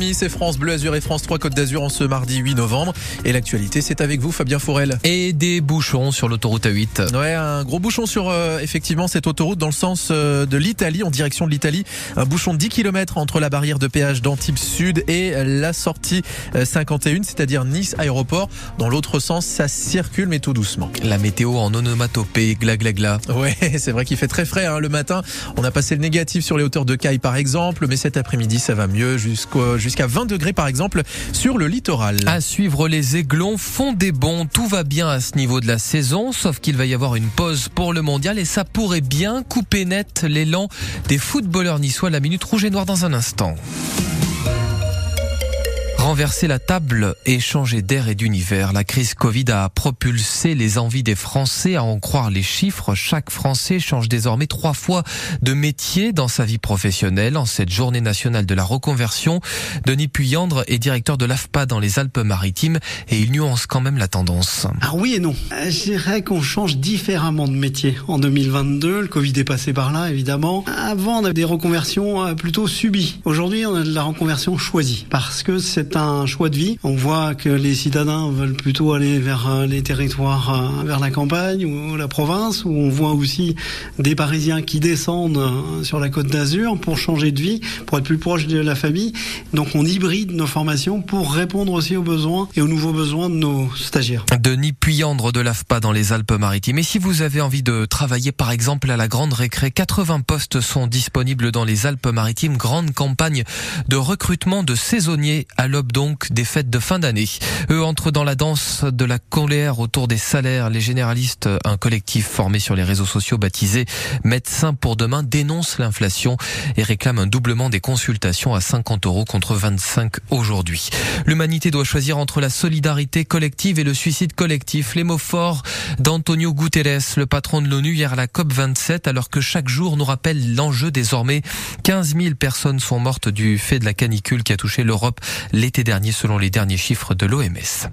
6h30, c'est France Bleu Azur et France 3 Côte d'Azur en ce mardi 8 novembre. Et l'actualité, c'est avec vous, Fabien Fourel. Et des bouchons sur l'autoroute A8. Ouais, un gros bouchon sur euh, effectivement cette autoroute dans le sens euh, de l'Italie, en direction de l'Italie. Un bouchon de 10 km entre la barrière de péage d'Antibes Sud et la sortie 51, euh, c'est-à-dire Nice Aéroport. Dans l'autre sens, ça circule, mais tout doucement. La météo en onomatopée, gla gla gla. Ouais, c'est vrai qu'il fait très frais hein, le matin. On a passé le négatif sur les hauteurs de Caille par exemple, mais cet après-midi ça va mieux jusqu'à 20 degrés par exemple sur le littoral. À suivre les aiglons font des bons, tout va bien à ce niveau de la saison, sauf qu'il va y avoir une pause pour le mondial et ça pourrait bien couper net l'élan des footballeurs niçois. La minute rouge et noire dans un instant. Renverser la table et changer d'air et d'univers. La crise Covid a propulsé les envies des Français à en croire les chiffres. Chaque Français change désormais trois fois de métier dans sa vie professionnelle. En cette journée nationale de la reconversion, Denis Puyandre est directeur de l'AFPA dans les Alpes-Maritimes et il nuance quand même la tendance. Ah oui et non. Je dirais qu'on change différemment de métier en 2022. Le Covid est passé par là, évidemment. Avant, on avait des reconversions euh, plutôt subies. Aujourd'hui, on a de la reconversion choisie parce que c'est un choix de vie. On voit que les citadins veulent plutôt aller vers euh, les territoires, euh, vers la campagne ou la province, où on voit aussi des Parisiens qui descendent euh, sur la côte d'Azur pour changer de vie, pour être plus proche de la famille. Donc on hybride nos formations pour répondre aussi aux besoins et aux nouveaux besoins de nos stagiaires. Denis Puyandre de l'AFPA dans les Alpes-Maritimes. Et si vous avez envie de travailler par exemple à la Grande Récré, 80 postes sont disponibles dans les Alpes-Maritimes. Grande campagne de recrutement de saisonniers à donc des fêtes de fin d'année. Eux entrent dans la danse de la colère autour des salaires. Les généralistes, un collectif formé sur les réseaux sociaux baptisé Médecins pour demain, dénoncent l'inflation et réclament un doublement des consultations à 50 euros contre 25 aujourd'hui. L'humanité doit choisir entre la solidarité collective et le suicide collectif. Les mots forts d'Antonio Guterres, le patron de l'ONU hier à la COP 27, alors que chaque jour nous rappelle l'enjeu désormais. 15 000 personnes sont mortes du fait de la canicule qui a touché l'Europe dernier selon les derniers chiffres de l'OMS.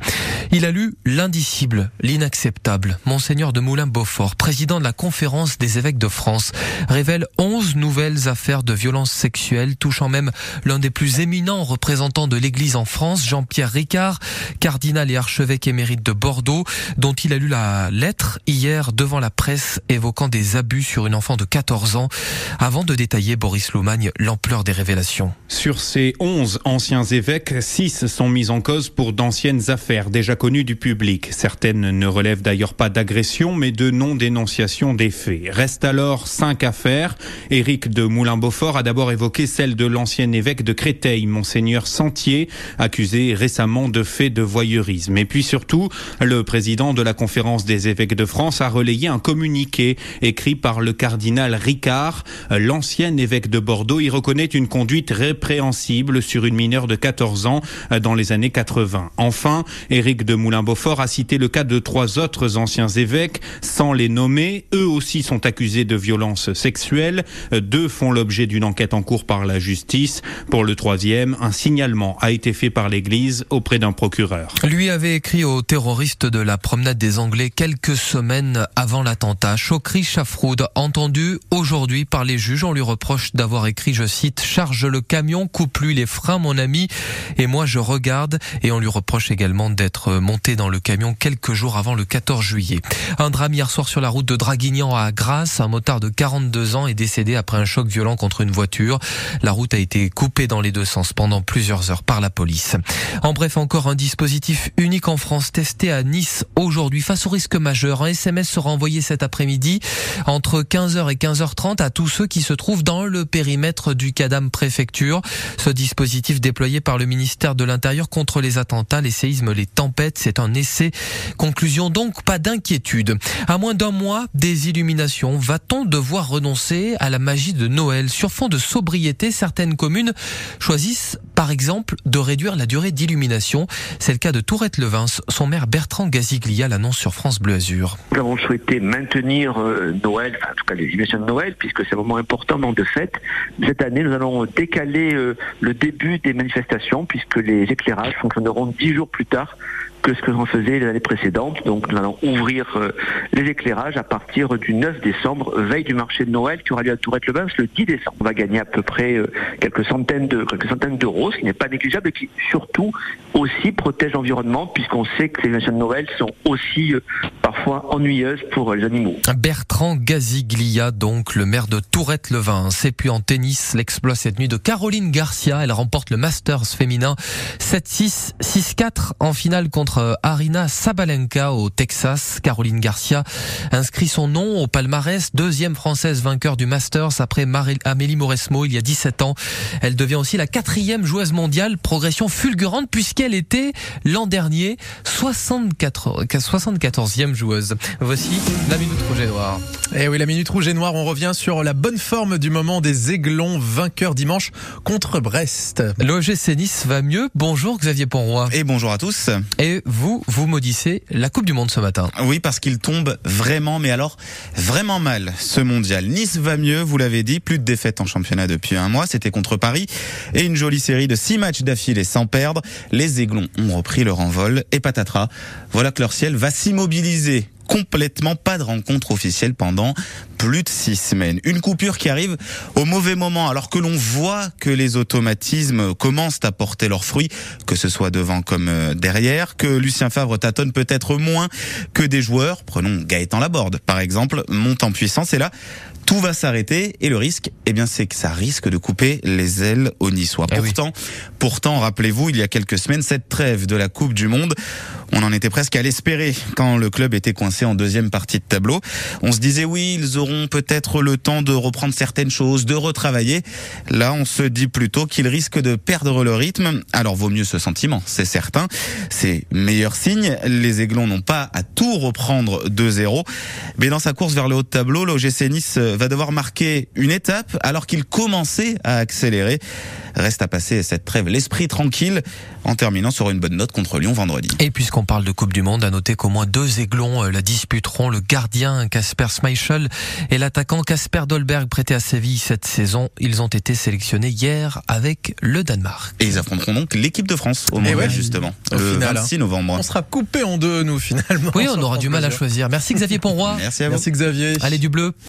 Il a lu l'indicible, l'inacceptable. Monseigneur de Moulin-Beaufort, président de la conférence des évêques de France, révèle 11 nouvelles affaires de violences sexuelles touchant même l'un des plus éminents représentants de l'église en France, Jean-Pierre Ricard, cardinal et archevêque émérite de Bordeaux, dont il a lu la lettre hier devant la presse évoquant des abus sur une enfant de 14 ans, avant de détailler Boris Loumagne l'ampleur des révélations. Sur ces 11 anciens évêques, six sont mis en cause pour d'anciennes affaires déjà connues du public. Certaines ne relèvent d'ailleurs pas d'agression, mais de non-dénonciation des faits. Reste alors cinq affaires. Éric de Moulin-Beaufort a d'abord évoqué celle de l'ancien évêque de Créteil, Monseigneur Sentier, accusé récemment de faits de voyeurisme. Et puis surtout, le président de la conférence des évêques de France a relayé un communiqué écrit par le cardinal Ricard. L'ancien évêque de Bordeaux y reconnaît une conduite répréhensible sur une mineure de 14 ans euh, dans les années 80. Enfin, Éric de Moulin-Beaufort a cité le cas de trois autres anciens évêques sans les nommer. Eux aussi sont accusés de violences sexuelles. Euh, deux font l'objet d'une enquête en cours par la justice. Pour le troisième, un signalement a été fait par l'Église auprès d'un procureur. Lui avait écrit aux terroristes de la promenade des Anglais quelques semaines avant l'attentat. Chokri Chafroud, entendu aujourd'hui par les juges, on lui reproche d'avoir écrit, je cite, charge le camion, coupe-lui les freins, mon ami. Et moi, je regarde et on lui reproche également d'être monté dans le camion quelques jours avant le 14 juillet. Un drame hier soir sur la route de Draguignan à Grasse. Un motard de 42 ans est décédé après un choc violent contre une voiture. La route a été coupée dans les deux sens pendant plusieurs heures par la police. En bref, encore un dispositif unique en France testé à Nice aujourd'hui face au risque majeur. Un SMS sera envoyé cet après-midi entre 15h et 15h30 à tous ceux qui se trouvent dans le périmètre du Cadam préfecture. Ce dispositif déployé par le ministère de l'Intérieur contre les attentats, les séismes, les tempêtes. C'est un essai. Conclusion donc, pas d'inquiétude. À moins d'un mois des illuminations, va-t-on devoir renoncer à la magie de Noël? Sur fond de sobriété, certaines communes choisissent par exemple de réduire la durée d'illumination. C'est le cas de Tourette-Levins. Son maire Bertrand Gaziglia l'annonce sur France Bleu Azur. Nous avons souhaité maintenir euh, Noël, enfin, en tout cas les de Noël, puisque c'est un moment important, moment de fête. Cette année, nous allons décaler euh, le début des manifestations, puisque les éclairages fonctionneront dix jours plus tard que ce que l'on faisait les années précédentes. Donc nous allons ouvrir euh, les éclairages à partir du 9 décembre, veille du marché de Noël qui aura lieu à Tourette-le-Bain le 10 décembre. On va gagner à peu près euh, quelques centaines de quelques centaines d'euros, ce qui n'est pas négligeable et qui surtout aussi protège l'environnement puisqu'on sait que ces événements de Noël sont aussi euh, parfois ennuyeuses pour les animaux. Bertrand Gaziglia, donc le maire de Tourette-le-Vin. C'est puis en tennis, l'exploit cette nuit de Caroline Garcia. Elle remporte le Masters féminin 7-6, 6-4 en finale contre Arina Sabalenka au Texas. Caroline Garcia inscrit son nom au palmarès, deuxième française vainqueur du Masters après Amélie Mauresmo il y a 17 ans. Elle devient aussi la quatrième joueuse mondiale, progression fulgurante puisqu'elle était l'an dernier 74, 74e joueuse. Voici la minute rouge et noire. Et eh oui, la minute rouge et noire, on revient sur la bonne forme du moment des Aiglons vainqueurs dimanche contre Brest. L'OGC Nice va mieux. Bonjour Xavier Ponroy. Et bonjour à tous. Et vous, vous maudissez la Coupe du Monde ce matin. Oui, parce qu'il tombe vraiment, mais alors vraiment mal ce mondial. Nice va mieux, vous l'avez dit, plus de défaites en championnat depuis un mois, c'était contre Paris, et une jolie série de six matchs d'affilée sans perdre. Les Aiglons ont repris leur envol, et patatras, voilà que leur ciel va s'immobiliser complètement pas de rencontre officielle pendant plus de six semaines. Une coupure qui arrive au mauvais moment alors que l'on voit que les automatismes commencent à porter leurs fruits, que ce soit devant comme euh, derrière, que Lucien Favre tâtonne peut-être moins que des joueurs, prenons Gaëtan Laborde par exemple, monte en puissance et là tout va s'arrêter et le risque, eh bien, c'est que ça risque de couper les ailes aux Niçois. Eh pourtant, pourtant, rappelez-vous, il y a quelques semaines, cette trêve de la Coupe du Monde, on en était presque à l'espérer quand le club était coincé en deuxième partie de tableau. On se disait oui, ils auront peut-être le temps de reprendre certaines choses, de retravailler. Là, on se dit plutôt qu'ils risquent de perdre le rythme. Alors, vaut mieux ce sentiment, c'est certain. C'est meilleur signe. Les Aiglons n'ont pas à tout reprendre de zéro. Mais dans sa course vers le haut de tableau, l'OGC Nice va devoir marquer une étape alors qu'il commençait à accélérer. Reste à passer cette trêve l'esprit tranquille en terminant sur une bonne note contre Lyon vendredi. Et puisqu'on parle de Coupe du Monde, à noter qu'au moins deux aiglons euh, disputeront, le gardien Casper Schmeichel et l'attaquant Casper Dolberg prêté à Séville cette saison. Ils ont été sélectionnés hier avec le Danemark. Et ils affronteront donc l'équipe de France au Mondial justement, le 26 hein. novembre. On sera coupé en deux nous finalement. Oui, on aura du mal à choisir. Merci Xavier Ponroy. Merci à vous. Merci Xavier. Allez du bleu.